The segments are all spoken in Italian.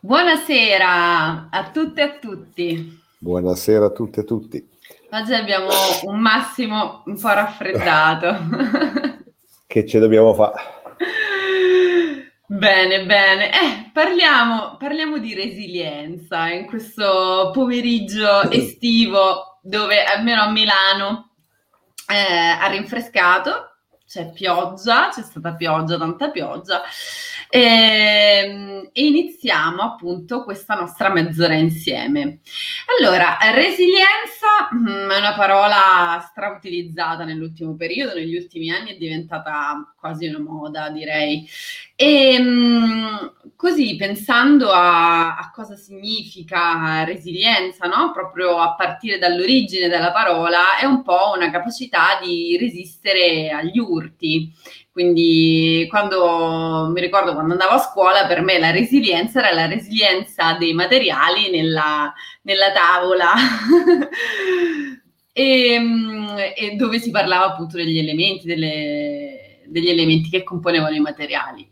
Buonasera a tutte e a tutti. Buonasera a tutte e a tutti. Oggi abbiamo un Massimo un po' raffreddato. che ce dobbiamo fare? Bene, bene. Eh, parliamo, parliamo di resilienza in questo pomeriggio estivo dove almeno a Milano eh, ha rinfrescato, c'è pioggia, c'è stata pioggia, tanta pioggia. E, ehm, e, iniziamo appunto questa nostra mezz'ora insieme. Allora, resilienza mm, è una parola strautilizzata nell'ultimo periodo, negli ultimi anni è diventata quasi una moda, direi. E ehm, così pensando a, a, cosa significa resilienza, no? proprio a partire dall'origine della parola, è un po' una capacità di resistere agli urti. Quindi quando mi ricordo quando andavo a scuola, per me la resilienza era la resilienza dei materiali nella, nella tavola. e, e, dove si parlava appunto degli elementi, delle, degli elementi che componevano i materiali.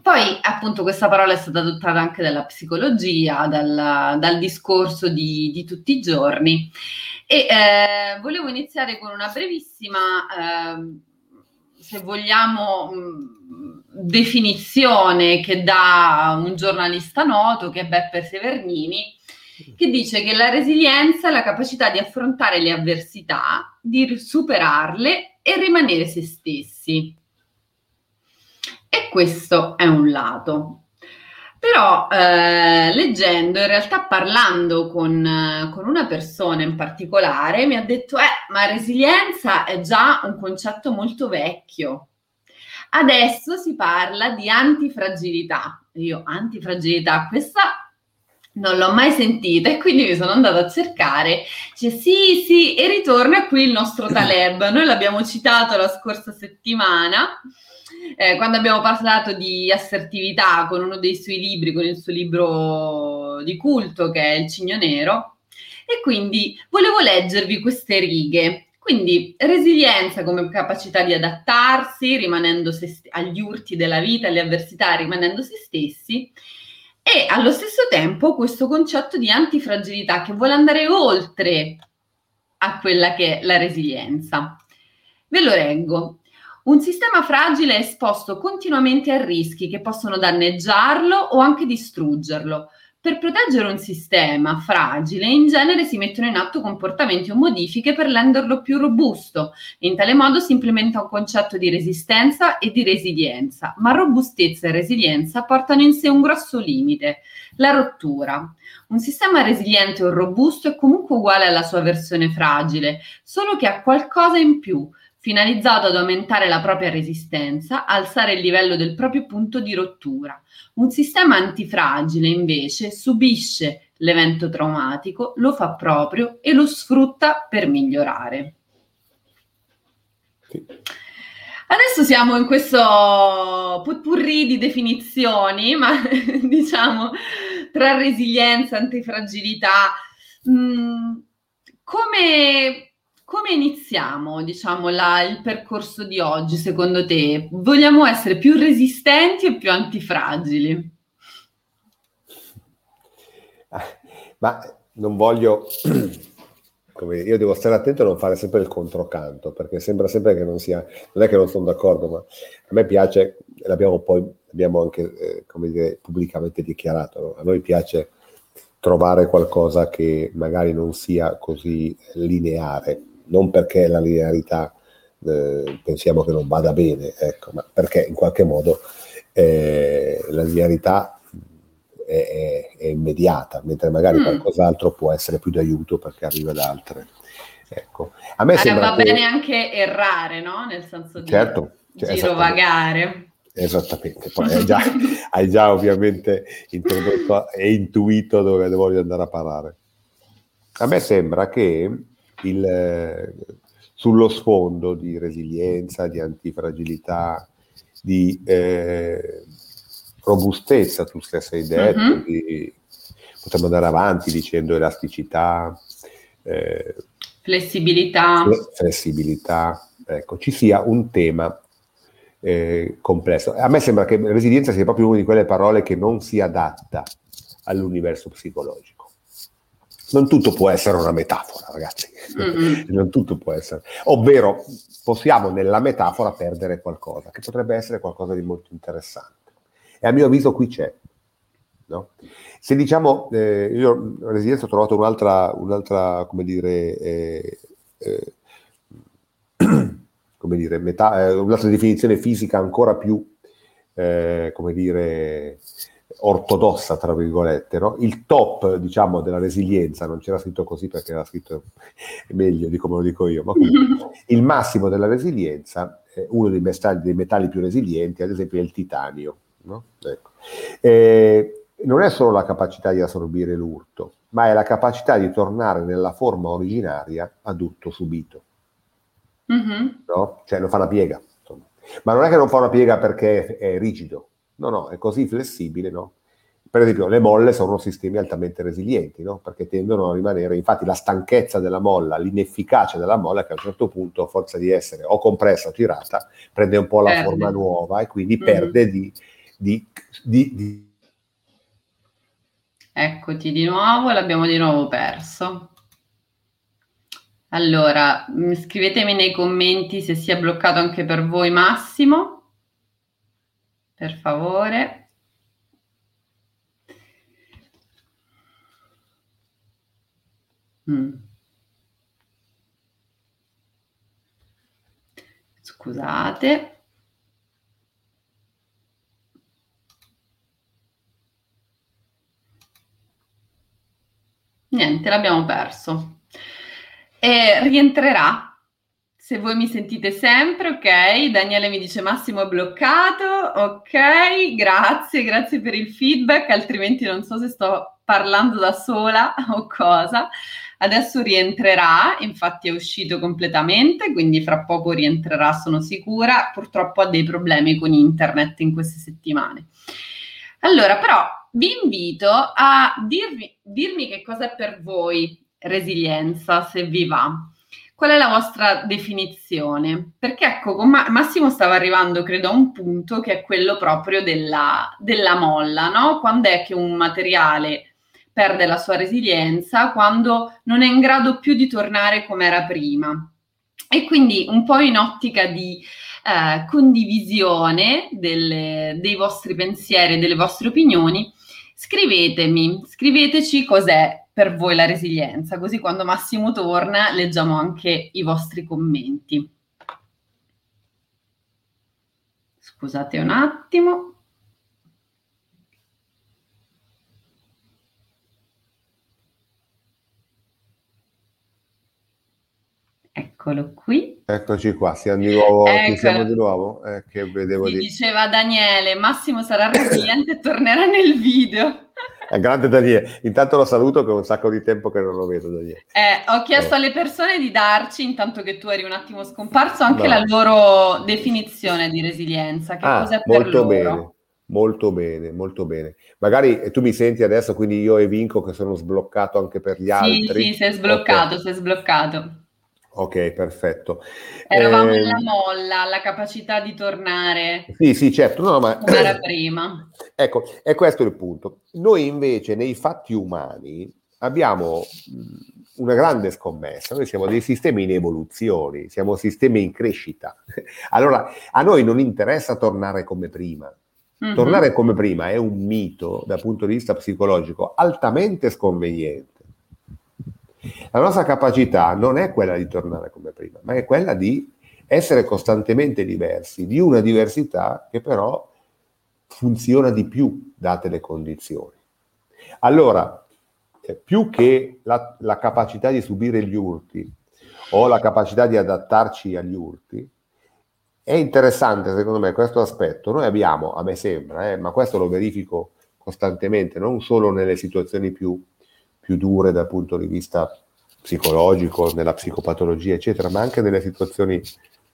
Poi appunto questa parola è stata adottata anche dalla psicologia, dal, dal discorso di, di, tutti i giorni e eh, volevo iniziare con una brevissima, eh, se vogliamo, definizione che dà un giornalista noto che è Beppe Severnini, che dice che la resilienza è la capacità di affrontare le avversità, di superarle e rimanere se stessi. E questo è un lato. Però eh, leggendo, in realtà parlando con, con, una persona in particolare, mi ha detto, eh, ma resilienza è già un concetto molto vecchio. Adesso si parla di antifragilità. Io, antifragilità, questa non l'ho mai sentita e quindi mi sono andata a cercare. Dice sì, sì, e ritorna qui il nostro Taleb. Noi l'abbiamo citato la scorsa settimana eh, quando abbiamo parlato di assertività con uno dei suoi libri, con il suo libro di culto che è Il Cigno Nero, e quindi volevo leggervi queste righe. Quindi resilienza come capacità di adattarsi, rimanendo st- agli urti della vita, alle avversità, rimanendo se stessi, e allo stesso tempo questo concetto di antifragilità che vuole andare oltre a quella che è la resilienza. Ve lo reggo. Un sistema fragile è esposto continuamente a rischi che possono danneggiarlo o anche distruggerlo. Per proteggere un sistema fragile, in genere si mettono in atto comportamenti o modifiche per renderlo più robusto. In tale modo si implementa un concetto di resistenza e di resilienza, ma robustezza e resilienza portano in sé un grosso limite, la rottura. Un sistema resiliente o robusto è comunque uguale alla sua versione fragile, solo che ha qualcosa in più, finalizzato ad aumentare la propria resistenza, alzare il livello del proprio punto di rottura. Un sistema antifragile invece subisce l'evento traumatico, lo fa proprio e lo sfrutta per migliorare. Sì. Adesso siamo in questo putpurri di definizioni, ma diciamo tra resilienza, antifragilità. Mm, come come iniziamo, diciamo, la, il percorso di oggi, secondo te? Vogliamo essere più resistenti o più antifragili? Ma non voglio... Come, io devo stare attento a non fare sempre il controcanto, perché sembra sempre che non sia... Non è che non sono d'accordo, ma a me piace, l'abbiamo poi abbiamo anche, eh, come dire, pubblicamente dichiarato, no? a noi piace trovare qualcosa che magari non sia così lineare, non perché la linearità eh, pensiamo che non vada bene, ecco, ma perché in qualche modo eh, la linearità è, è, è, immediata, mentre magari mm. qualcos'altro può essere più d'aiuto perché arriva da altre. Ecco. A me allora, va che... bene anche errare, no? Nel senso di certo, cioè, girovagare. Esattamente, poi hai già, hai già ovviamente introdotto e intuito dove voglio andare a parlare. A me sembra che il, sullo sfondo di resilienza, di antifragilità, di eh, robustezza, tu stessa hai detto, uh-huh. di, potremmo andare avanti dicendo elasticità, eh, flessibilità. flessibilità, ecco, ci sia un tema eh, complesso. A me sembra che resilienza sia proprio una di quelle parole che non si adatta all'universo psicologico. Non tutto può essere una metafora, ragazzi. Mm-hmm. non tutto può essere. Ovvero, possiamo nella metafora perdere qualcosa, che potrebbe essere qualcosa di molto interessante. E a mio avviso qui c'è. No? Se diciamo, eh, io a Resilienza ho trovato un'altra, un'altra come dire, eh, eh, come dire metà, eh, un'altra definizione fisica ancora più, eh, come dire, ortodossa, tra virgolette, no? il top, diciamo, della resilienza, non c'era scritto così perché era scritto meglio di come lo dico io, ma comunque, il massimo della resilienza, eh, uno dei metalli, dei metalli, più resilienti, ad esempio, è il titanio. No? Ecco. Eh, non è solo la capacità di assorbire l'urto, ma è la capacità di tornare nella forma originaria ad urto subito. Mm-hmm. No? Cioè non fa una piega. Insomma. Ma non è che non fa una piega perché è rigido, no, no, è così flessibile, no? Per esempio, le molle sono sistemi altamente resilienti, no? Perché tendono a rimanere, infatti la stanchezza della molla, l'inefficacia della molla che a un certo punto, a forza di essere o compressa o tirata, prende un po' la perde. forma nuova e quindi mm-hmm. perde di, di, di, di Eccoti di nuovo, l'abbiamo di nuovo perso. Allora, mm, scrivetemi nei commenti se si è bloccato anche per voi Massimo, per favore. Mm. Scusate. Niente, l'abbiamo perso. E rientrerà. Se voi mi sentite sempre, ok. Daniele mi dice Massimo è bloccato, ok. Grazie, grazie per il feedback, altrimenti non so se sto parlando da sola o cosa. Adesso rientrerà, infatti è uscito completamente, quindi fra poco rientrerà, sono sicura. Purtroppo ha dei problemi con internet in queste settimane. Allora, però vi invito a dirvi, dirmi che cosa è per voi resilienza, se vi va. Qual è la vostra definizione? Perché ecco, con Massimo stava arrivando, credo, a un punto che è quello proprio della, della molla, no? Quando è che un materiale perde la sua resilienza? Quando non è in grado più di tornare come era prima. E quindi un po' in ottica di eh, condivisione delle, dei vostri pensieri e delle vostre opinioni, scrivetemi, scriveteci cos'è per voi la resilienza, così quando Massimo torna leggiamo anche i vostri commenti. Scusate un attimo. Eccolo qui. Eccoci qua, siamo di nuovo. Ecco. Siamo di nuovo? Eh, che vedevo sì, Diceva Daniele, Massimo sarà resiliente e tornerà nel video. È grande Daniele. Intanto lo saluto che è un sacco di tempo che non lo vedo Daniele. Eh, ho chiesto eh. alle persone di darci, intanto che tu eri un attimo scomparso, anche no. la loro definizione di resilienza. Che ah, cos'è per molto loro? Bene. Molto bene, molto bene. Magari eh, tu mi senti adesso, quindi io e Vinco che sono sbloccato anche per gli altri. Sì, sì, sei sbloccato, okay. sei sbloccato. Ok, perfetto. Eravamo eh, nella molla, la capacità di tornare. Sì, sì, certo. No, ma, come era prima. Ecco, è questo il punto. Noi invece nei fatti umani abbiamo una grande scommessa. Noi siamo dei sistemi in evoluzione, siamo sistemi in crescita. Allora, a noi non interessa tornare come prima. Mm-hmm. Tornare come prima è un mito dal punto di vista psicologico altamente sconveniente la nostra capacità non è quella di tornare come prima, ma è quella di essere costantemente diversi, di una diversità che però funziona di più date le condizioni. Allora, eh, più che la, la capacità di subire gli urti o la capacità di adattarci agli urti, è interessante secondo me questo aspetto. Noi abbiamo, a me sembra, eh, ma questo lo verifico costantemente, non solo nelle situazioni più più dure dal punto di vista psicologico, nella psicopatologia, eccetera, ma anche nelle situazioni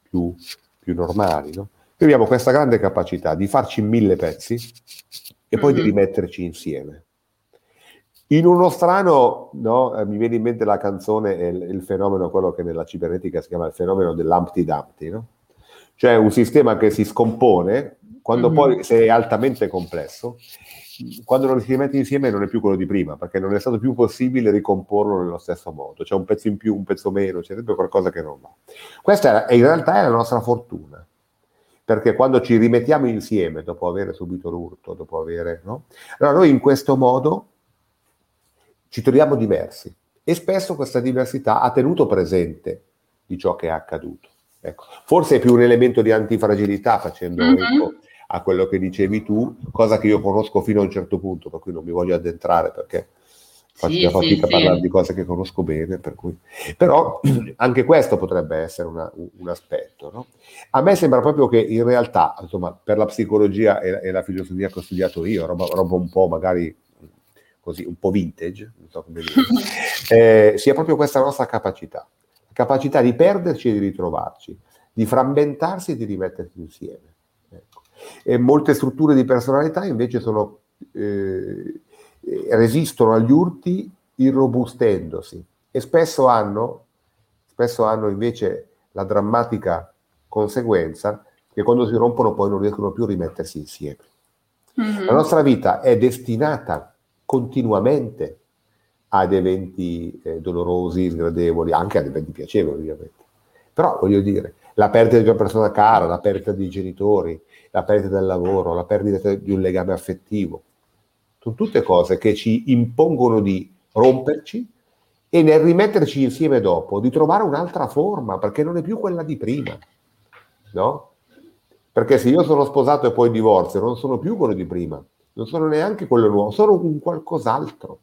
più, più normali. No? Noi abbiamo questa grande capacità di farci mille pezzi e poi mm-hmm. di rimetterci insieme. In uno strano, no, eh, mi viene in mente la canzone, il, il, fenomeno, quello che nella cibernetica si chiama il fenomeno dell'Humpty Dumpty, no? cioè un sistema che si scompone quando mm-hmm. poi sei altamente complesso, quando lo rimetti insieme non è più quello di prima, perché non è stato più possibile ricomporlo nello stesso modo. C'è un pezzo in più, un pezzo meno, c'è sempre qualcosa che non va. Questa è, in realtà è la nostra fortuna, perché quando ci rimettiamo insieme dopo aver subito l'urto, dopo avere... No? Allora noi in questo modo ci troviamo diversi e spesso questa diversità ha tenuto presente di ciò che è accaduto. Ecco. Forse è più un elemento di antifragilità facendo mm-hmm. A quello che dicevi tu, cosa che io conosco fino a un certo punto, per cui non mi voglio addentrare perché faccio sì, fatica sì, a parlare sì. di cose che conosco bene, per cui... però anche questo potrebbe essere una, un aspetto. No? A me sembra proprio che in realtà, insomma, per la psicologia e la, e la filosofia che ho studiato io, roba, roba, un po' magari così, un po' vintage, non so come dire, eh, sia proprio questa nostra capacità, capacità di perderci e di ritrovarci, di frammentarsi e di rimetterci insieme e molte strutture di personalità invece sono, eh, resistono agli urti irrobustendosi e spesso hanno, spesso hanno invece la drammatica conseguenza che quando si rompono poi non riescono più a rimettersi insieme. Mm-hmm. La nostra vita è destinata continuamente ad eventi eh, dolorosi, sgradevoli, anche ad eventi piacevoli ovviamente. Però voglio dire, la perdita di una persona cara, la perdita di genitori, la perdita del lavoro, la perdita di un legame affettivo. Sono tutte cose che ci impongono di romperci e nel rimetterci insieme dopo di trovare un'altra forma, perché non è più quella di prima. No? Perché se io sono sposato e poi divorzio, non sono più quello di prima, non sono neanche quello nuovo, sono un qualcos'altro.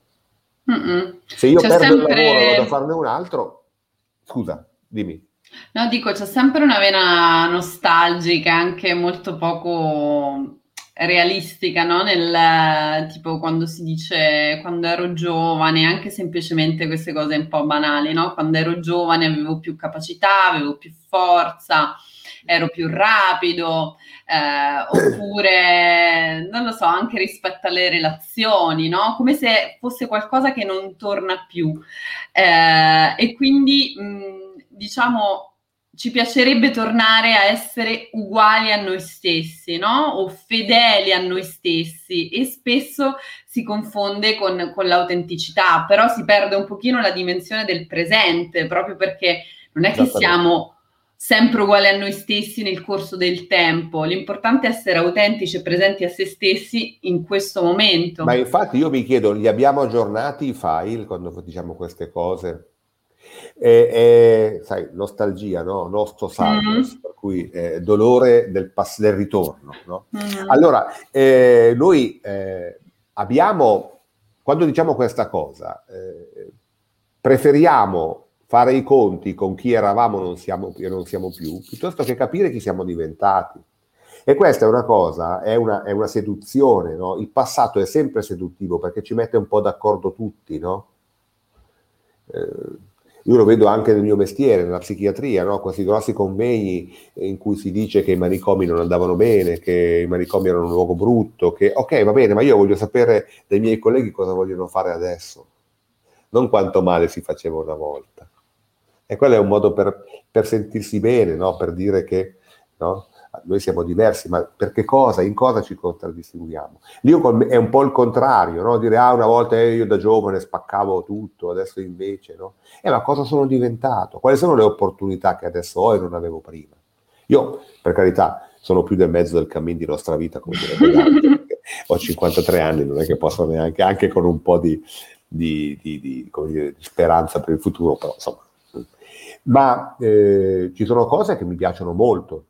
Mm-mm. Se io C'è perdo sempre... il lavoro e vado a farne un altro, scusa, dimmi. No, dico, c'è sempre una vena nostalgica, anche molto poco realistica, no? Nel tipo quando si dice quando ero giovane, anche semplicemente queste cose un po' banali, no? Quando ero giovane avevo più capacità, avevo più forza, ero più rapido, eh, oppure non lo so, anche rispetto alle relazioni, no? Come se fosse qualcosa che non torna più. Eh, e quindi mh, diciamo, ci piacerebbe tornare a essere uguali a noi stessi, no? O fedeli a noi stessi e spesso si confonde con, con l'autenticità, però si perde un pochino la dimensione del presente, proprio perché non è che siamo sempre uguali a noi stessi nel corso del tempo. L'importante è essere autentici e presenti a se stessi in questo momento. Ma infatti io mi chiedo, li abbiamo aggiornati i file quando diciamo queste cose? È, è sai, nostalgia, no? nostro sadness, mm-hmm. per cui eh, dolore del, pass- del ritorno. No? Mm-hmm. Allora, eh, noi eh, abbiamo, quando diciamo questa cosa, eh, preferiamo fare i conti con chi eravamo non siamo, e non siamo più, piuttosto che capire chi siamo diventati. E questa è una cosa, è una, è una seduzione, no? Il passato è sempre seduttivo perché ci mette un po' d'accordo tutti, no? Eh, io lo vedo anche nel mio mestiere, nella psichiatria, no? questi grossi convegni in cui si dice che i manicomi non andavano bene, che i manicomi erano un luogo brutto, che ok, va bene, ma io voglio sapere dai miei colleghi cosa vogliono fare adesso, non quanto male si faceva una volta. E quello è un modo per, per sentirsi bene, no? per dire che no? Noi siamo diversi, ma per cosa, in cosa ci contraddistinguiamo? Lì è un po' il contrario, no? dire ah una volta io da giovane spaccavo tutto, adesso invece no? Eh ma cosa sono diventato? Quali sono le opportunità che adesso ho e non avevo prima? Io, per carità, sono più del mezzo del cammino di nostra vita, come direbbe ho 53 anni, non è che posso neanche, anche con un po' di, di, di, di dire, speranza per il futuro, però insomma. Ma eh, ci sono cose che mi piacciono molto,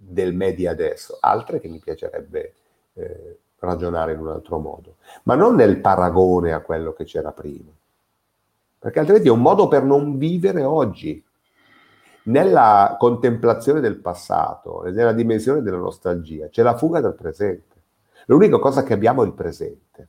del media adesso, altre che mi piacerebbe eh, ragionare in un altro modo, ma non nel paragone a quello che c'era prima, perché altrimenti è un modo per non vivere oggi. Nella contemplazione del passato nella dimensione della nostalgia c'è la fuga dal presente. L'unica cosa che abbiamo è il presente.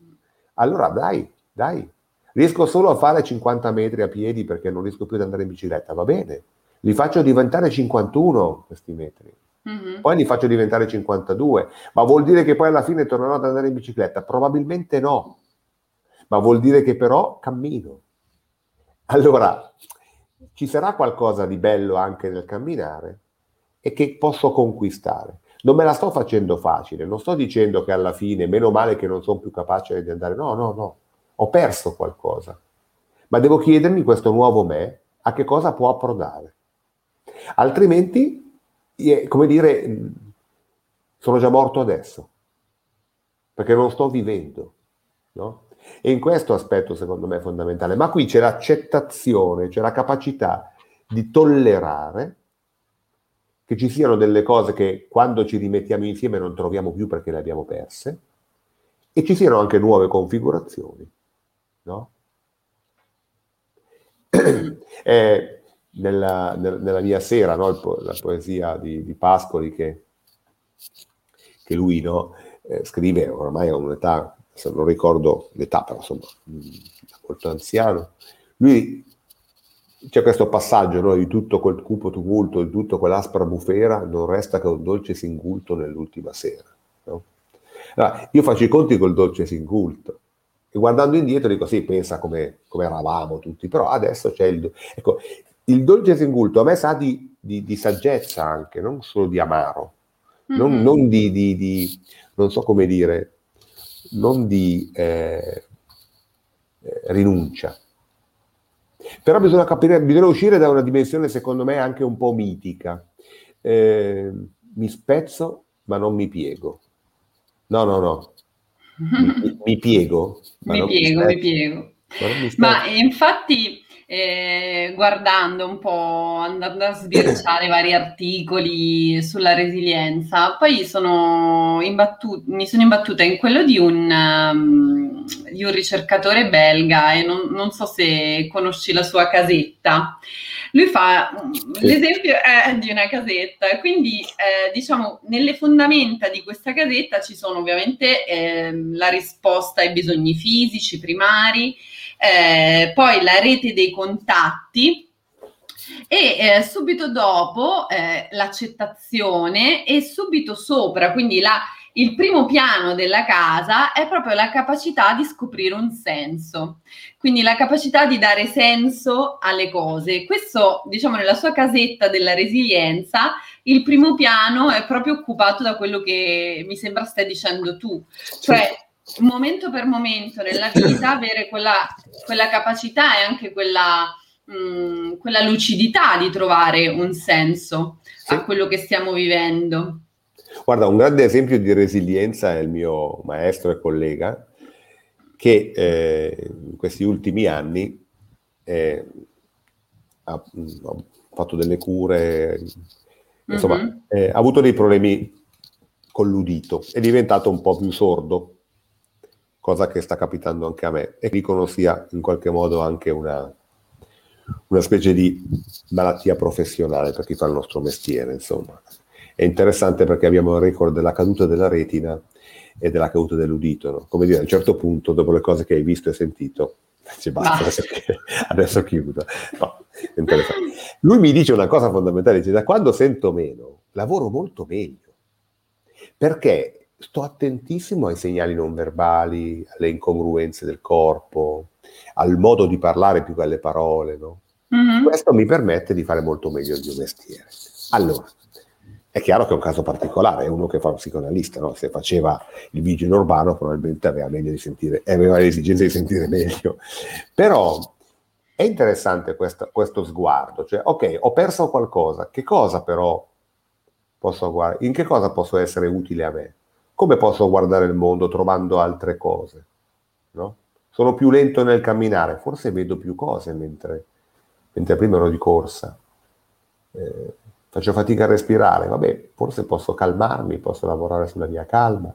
Allora dai, dai, riesco solo a fare 50 metri a piedi perché non riesco più ad andare in bicicletta, va bene, li faccio diventare 51 questi metri Mm-hmm. Poi li faccio diventare 52, ma vuol dire che poi alla fine tornerò ad andare in bicicletta? Probabilmente no, ma vuol dire che però cammino. Allora, ci sarà qualcosa di bello anche nel camminare e che posso conquistare. non me la sto facendo facile, non sto dicendo che alla fine, meno male che non sono più capace di andare, no, no, no, ho perso qualcosa, ma devo chiedermi questo nuovo me a che cosa può approdare. Altrimenti, come dire, sono già morto adesso, perché non sto vivendo, no? E in questo aspetto, secondo me, è fondamentale. Ma qui c'è l'accettazione, c'è la capacità di tollerare che ci siano delle cose che quando ci rimettiamo insieme non troviamo più perché le abbiamo perse e ci siano anche nuove configurazioni. No? eh, nella, nella, mia sera, no, la poesia di, di Pascoli che, che lui no, eh, scrive ormai a un'età, se non ricordo l'età, però insomma, molto anziano, lui c'è questo passaggio no, di tutto quel cupo tumulto, di tutto quell'aspra bufera, non resta che un dolce singulto nell'ultima sera. No? Allora, io faccio i conti col dolce singulto e guardando indietro dico sì, pensa come, come eravamo tutti, però adesso c'è il... Ecco, il dolce singulto a me sa di, di, di saggezza anche, non solo di amaro, mm-hmm. non, non, di, di, non so come dire, non di eh, eh rinuncia però bisogna capire, bisogna uscire da una dimensione secondo me anche un po' mitica. Eh, mi spezzo ma non mi piego. No, no, no. Mi, mi piego. mi piego, mi, mi piego. Ma, ma infatti eh, guardando un po', andando a sbirciare vari articoli sulla resilienza, poi sono imbattu- mi sono imbattuta in quello di un, um, di un ricercatore belga e non, non, so se conosci la sua casetta. Lui fa l'esempio è di una casetta, quindi eh, diciamo nelle fondamenta di questa casetta ci sono ovviamente eh, la risposta ai bisogni fisici primari, eh, poi la rete dei contatti e eh, subito dopo eh, l'accettazione e subito sopra, quindi la, il primo piano della casa è proprio la capacità di scoprire un senso, quindi la capacità di dare senso alle cose. Questo, diciamo, nella sua casetta della resilienza, il primo piano è proprio occupato da quello che mi sembra stai dicendo tu, cioè momento per momento nella vita avere quella, quella capacità e anche quella, mh, mm, quella, lucidità di trovare un senso sì. a quello che stiamo vivendo. Guarda, un grande esempio di resilienza è il mio maestro e collega che eh, in questi ultimi anni eh, ha, ha, fatto delle cure, insomma, mm-hmm. eh, ha avuto dei problemi con l'udito, è diventato un po' più sordo cosa che sta capitando anche a me e dicono sia in qualche modo anche una, una specie di malattia professionale per chi fa il nostro mestiere, insomma. È interessante perché abbiamo il record della caduta della retina e della caduta dell'udito, no? come dire, a un certo punto, dopo le cose che hai visto e sentito, dice basta, adesso, adesso chiudo. No, Lui mi dice una cosa fondamentale, dice da quando sento meno, lavoro molto meglio, perché sto attentissimo ai segnali non verbali, alle incongruenze del corpo, al modo di parlare più che alle parole, no? mm-hmm. Questo mi permette di fare molto meglio il mio mestiere. Allora, è chiaro che è un caso particolare, è uno che fa un psicoanalista, no? se faceva il vigile urbano probabilmente aveva, meglio di sentire, aveva l'esigenza di sentire meglio. Però è interessante questo, questo sguardo, cioè ok, ho perso qualcosa, che cosa però posso guardare, in che cosa posso essere utile a me? Come posso guardare il mondo trovando altre cose? No? Sono più lento nel camminare, forse vedo più cose mentre, mentre prima ero di corsa. Eh, faccio fatica a respirare, vabbè, forse posso calmarmi, posso lavorare sulla mia calma.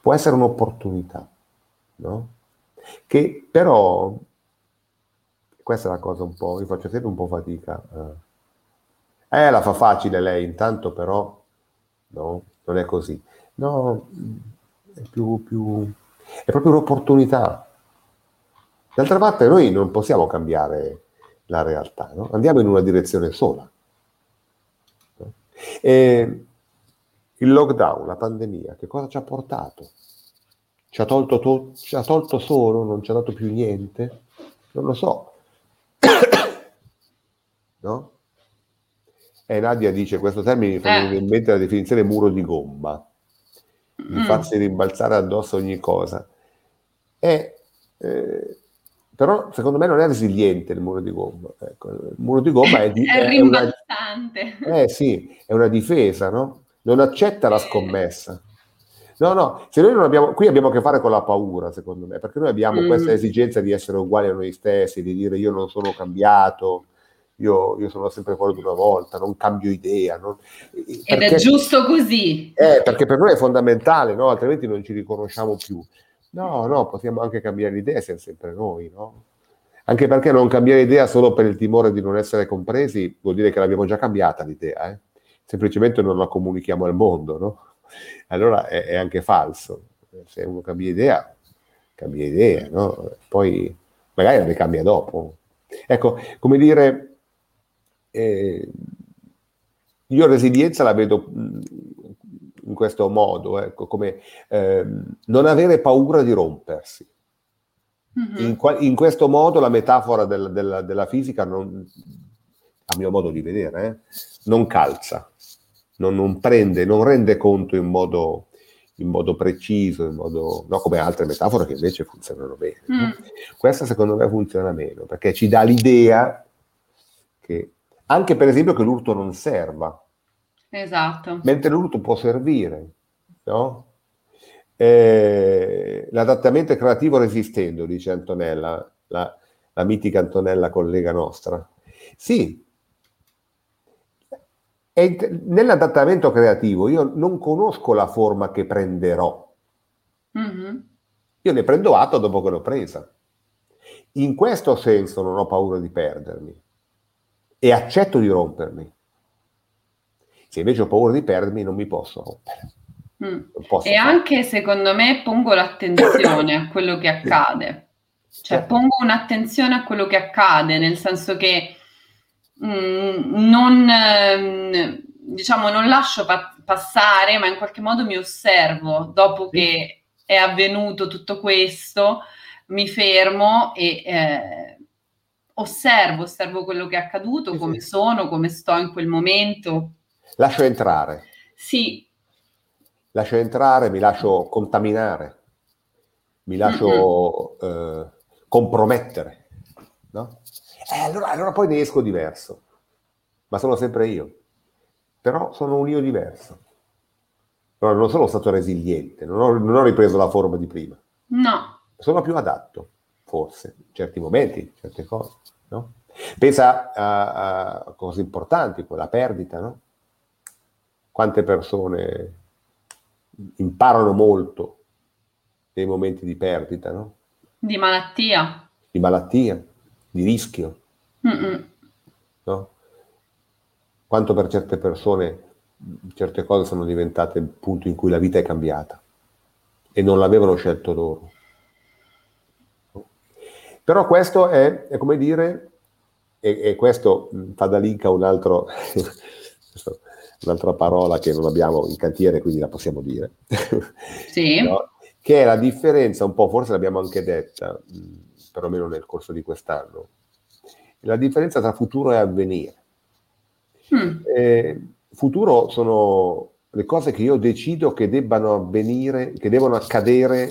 Può essere un'opportunità, no? Che però, questa è la cosa un po', io faccio sempre un po' fatica. Eh, eh la fa facile lei, intanto però, no, non è così. No, è, più, più, è proprio un'opportunità. D'altra parte noi non possiamo cambiare la realtà, no? andiamo in una direzione sola. E il lockdown, la pandemia, che cosa ci ha portato? Ci ha tolto, to- ci ha tolto solo, non ci ha dato più niente? Non lo so. no? E Nadia dice, questo termine mi fa venire in mente la definizione muro di gomma, di mm. farsi rimbalzare addosso ogni cosa. E, eh, però secondo me non è resiliente il muro di gomma. Ecco, il muro di gomma è, di, è, è rimbalzante. Una, eh sì, è una difesa, no? Non accetta la scommessa. No, no, se noi non abbiamo, qui abbiamo a che fare con la paura, secondo me, perché noi abbiamo mm. questa esigenza di essere uguali a noi stessi, di dire io non sono cambiato, io, io sono sempre quello di una volta, non cambio idea. Non... Ed perché, è giusto così. Eh, perché per noi è fondamentale, no? altrimenti non ci riconosciamo più. No, no, possiamo anche cambiare idea, siamo sempre noi, no? Anche perché non cambiare idea solo per il timore di non essere compresi vuol dire che l'abbiamo già cambiata l'idea, eh? semplicemente non la comunichiamo al mondo, no? allora è, è, anche falso. Se uno cambia idea, cambia idea, no? Poi magari la ricambia dopo. Ecco, come dire, eh, io resilienza la vedo in questo modo, ecco, come eh, non avere paura di rompersi. Mm-hmm. In, in, questo modo la metafora del, del, della fisica, non, a mio modo di vedere, eh, non calza non, non, prende, non rende conto in modo, in modo preciso, in modo, no, come altre metafore che invece funzionano bene. Mm. Questa secondo me funziona meno, perché ci dà l'idea che anche per esempio che l'urto non serva. Esatto. Mentre l'urto può servire, no? Eh, l'adattamento creativo resistendo, dice Antonella, la, la mitica Antonella collega nostra. Sì, e nell'adattamento creativo io non conosco la forma che prenderò. Mm-hmm. Io ne prendo atto dopo che l'ho presa. In questo senso non ho paura di perdermi e accetto di rompermi. Se invece ho paura di perdermi non mi posso rompere. Mm. Posso e fare. anche secondo me pongo l'attenzione a quello che accade. Cioè certo. pongo un'attenzione a quello che accade, nel senso che Mm, non, ehm, diciamo, non lascio pa- passare, ma in qualche modo mi osservo dopo sì. che è avvenuto tutto questo, mi fermo e eh, osservo, osservo quello che è accaduto, come sono, come sto in quel momento. Lascio entrare. Sì. Lascio entrare, mi lascio contaminare, mi lascio eh, compromettere, no? Eh, allora, allora poi ne esco diverso, ma sono sempre io. Però sono un io diverso. Però non sono stato resiliente, non ho, non ho ripreso la forma di prima. No. Sono più adatto, forse, in certi momenti, certe cose. No? Pensa a, a, cose importanti, come la perdita, no? Quante persone imparano molto nei momenti di perdita, no? Di malattia. Di malattia, di rischio. No? Quanto per certe persone certe cose sono diventate il punto in cui la vita è cambiata e non l'avevano scelto loro. Però questo è, è come dire, e, e, questo fa da link a un altro, un'altra parola che non abbiamo in cantiere, quindi la possiamo dire. Sì. no? Che è la differenza, un po', forse l'abbiamo anche detta, perlomeno nel corso di quest'anno, la differenza tra futuro e avvenire. Mm. Eh, futuro sono le cose che io decido che debbano avvenire, che devono accadere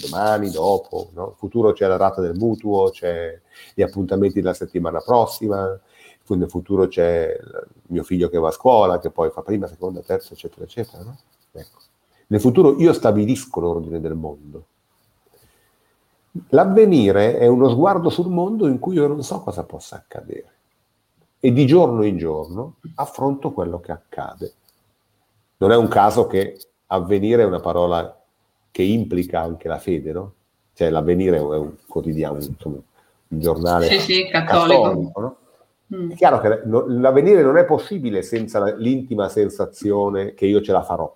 domani, dopo. No? Futuro c'è la rata del mutuo, c'è gli appuntamenti della settimana prossima, nel futuro c'è mio figlio che va a scuola, che poi fa prima, seconda, terza, eccetera, eccetera. No? Ecco. Nel futuro io stabilisco l'ordine del mondo. L'avvenire è uno sguardo sul mondo in cui io non so cosa possa accadere e di giorno in giorno affronto quello che accade. Non è un caso che avvenire è una parola che implica anche la fede, no? Cioè l'avvenire è un quotidiano, insomma, un giornale sì, sì, cattolico. cattolico no? mm. È chiaro che l'avvenire non è possibile senza l'intima sensazione che io ce la farò.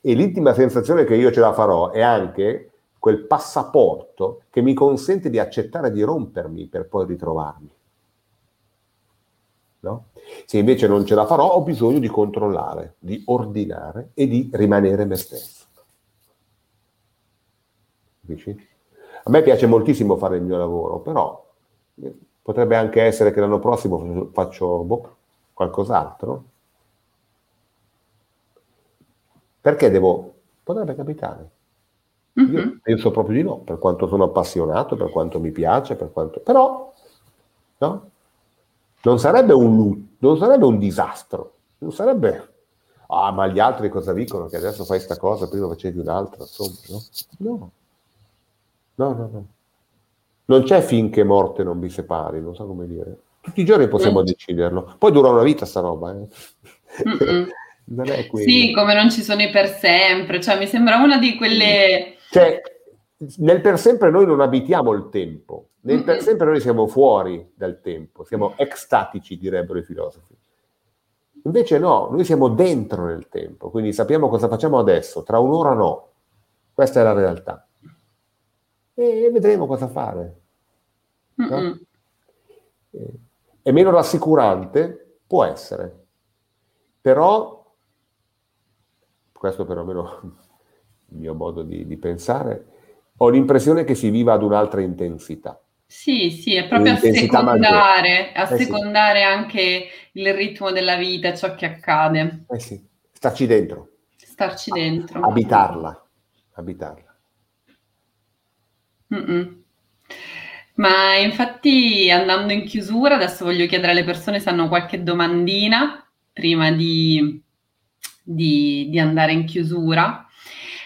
E l'intima sensazione che io ce la farò è anche quel passaporto che mi consente di accettare di rompermi per poi ritrovarmi. No? Se invece non ce la farò, ho bisogno di controllare, di ordinare e di rimanere me stesso. Capisci? A me piace moltissimo fare il mio lavoro, però eh, potrebbe anche essere che l'anno prossimo faccio boh, qualcos'altro? Perché devo... Potrebbe capitare. Mm-hmm. Io penso proprio di no, per quanto sono appassionato, per quanto mi piace, per quanto... Però, no? Non sarebbe un, non sarebbe un disastro, non sarebbe... Ah, ma gli altri cosa dicono? Che adesso fai questa cosa, prima facevi un'altra, insomma, no? No, no, no. no. Non c'è finché morte non vi separi, non so come dire. Tutti i giorni possiamo mm. deciderlo. Poi dura una vita sta roba, eh. non è sì, come non ci sono i per sempre, cioè mi sembra una di quelle... Cioè, nel per sempre noi non abitiamo il tempo, nel per sempre noi siamo fuori dal tempo, siamo extatici, direbbero i filosofi. Invece no, noi siamo dentro nel tempo, quindi sappiamo cosa facciamo adesso, tra un'ora no. Questa è la realtà. E vedremo cosa fare. No? È meno rassicurante? Può essere. Però, questo perlomeno il mio modo di, di pensare, ho l'impressione che si viva ad un'altra intensità. Sì, sì, è proprio a secondare, a eh secondare sì. anche il ritmo della vita, ciò che accade. Eh sì, starci dentro. Starci dentro. Abitarla, abitarla. Mm-mm. Ma infatti andando in chiusura, adesso voglio chiedere alle persone se hanno qualche domandina prima di, di, di andare in chiusura.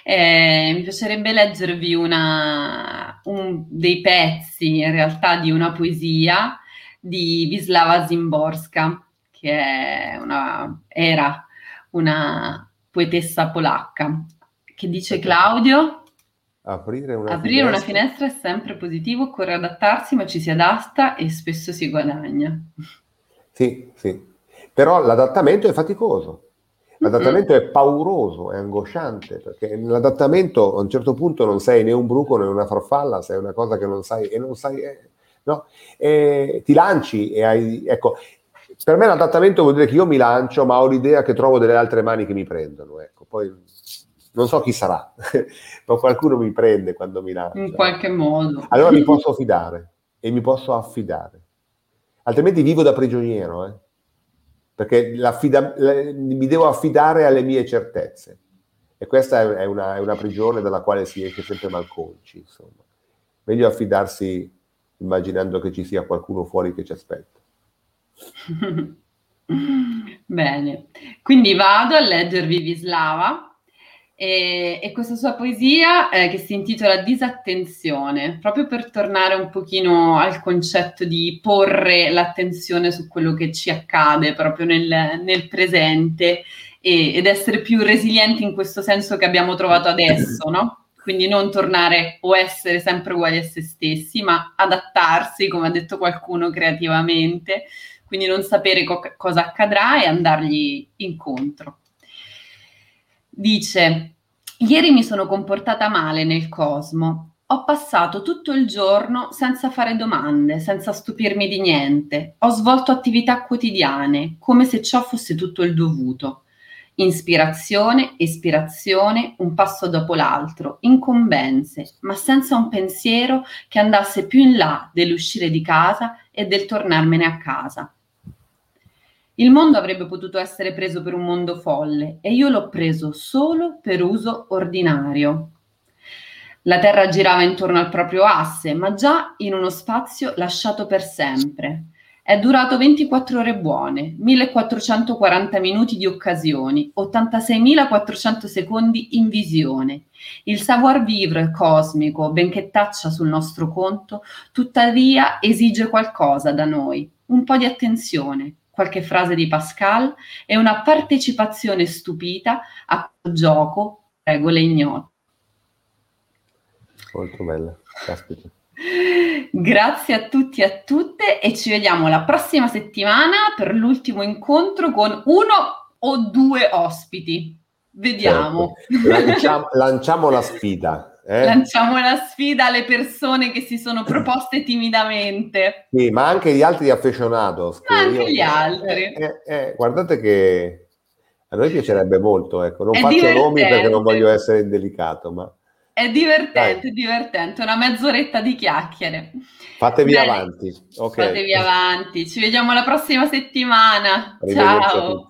Eh, mi piacerebbe leggervi una, un, dei pezzi, in realtà, di una poesia di Wisława Zimborska, che una, era una poetessa polacca, che dice Claudio, aprire, una, aprire finestra. una finestra è sempre positivo, occorre adattarsi, ma ci si adatta e spesso si guadagna. Sì, sì, però l'adattamento è faticoso L'adattamento è pauroso, è angosciante, perché nell'adattamento a un certo punto non sei né un bruco né una farfalla, sei una cosa che non sai e non sai, eh, no? E ti lanci e hai, ecco, per me l'adattamento vuol dire che io mi lancio, ma ho l'idea che trovo delle altre mani che mi prendono, ecco, poi non so chi sarà, ma qualcuno mi prende quando mi lancio. In qualche modo. Allora mi posso fidare e mi posso affidare, altrimenti vivo da prigioniero, eh perché mi devo affidare alle mie certezze. E questa è una, è una prigione dalla quale si esce sempre malconci. Insomma. Meglio affidarsi immaginando che ci sia qualcuno fuori che ci aspetta. Bene, quindi vado a leggervi Vislava e, e questa sua poesia eh, che si intitola Disattenzione, proprio per tornare un pochino al concetto di porre l'attenzione su quello che ci accade proprio nel, nel presente e, ed essere più resilienti in questo senso che abbiamo trovato adesso, no? Quindi non tornare o essere sempre uguali a se stessi, ma adattarsi, come ha detto qualcuno, creativamente, quindi non sapere co- cosa accadrà e andargli incontro. Dice, ieri mi sono comportata male nel cosmo. Ho passato tutto il giorno senza fare domande, senza stupirmi di niente. Ho svolto attività quotidiane, come se ciò fosse tutto il dovuto. Ispirazione, espirazione, un passo dopo l'altro, incombenze, ma senza un pensiero che andasse più in là dell'uscire di casa e del tornarmene a casa. Il mondo avrebbe potuto essere preso per un mondo folle e io l'ho preso solo per uso ordinario. La Terra girava intorno al proprio asse, ma già in uno spazio lasciato per sempre. È durato 24 ore buone, 1440 minuti di occasioni, 86.400 secondi in visione. Il savoir-vivre cosmico, benché taccia sul nostro conto, tuttavia esige qualcosa da noi, un po' di attenzione, qualche frase di Pascal e una partecipazione stupita a gioco regole ignote. Molto bella, caspita. Grazie a tutti e a tutte e ci vediamo la prossima settimana per l'ultimo incontro con uno o due ospiti. Vediamo. Certo. Lanciamo, lanciamo la sfida. Eh? Lanciamo la sfida alle persone che si sono proposte timidamente. Sì, ma anche gli altri affezionados. Ma anche io, gli altri. Eh, eh, eh, guardate che a noi piacerebbe molto, ecco. non È faccio divertente. nomi perché non voglio essere indelicato, ma È divertente, Dai. divertente, una mezz'oretta di chiacchiere. Fatevi Bene. avanti. Okay. Fatevi avanti. Ci vediamo la prossima settimana. Ciao.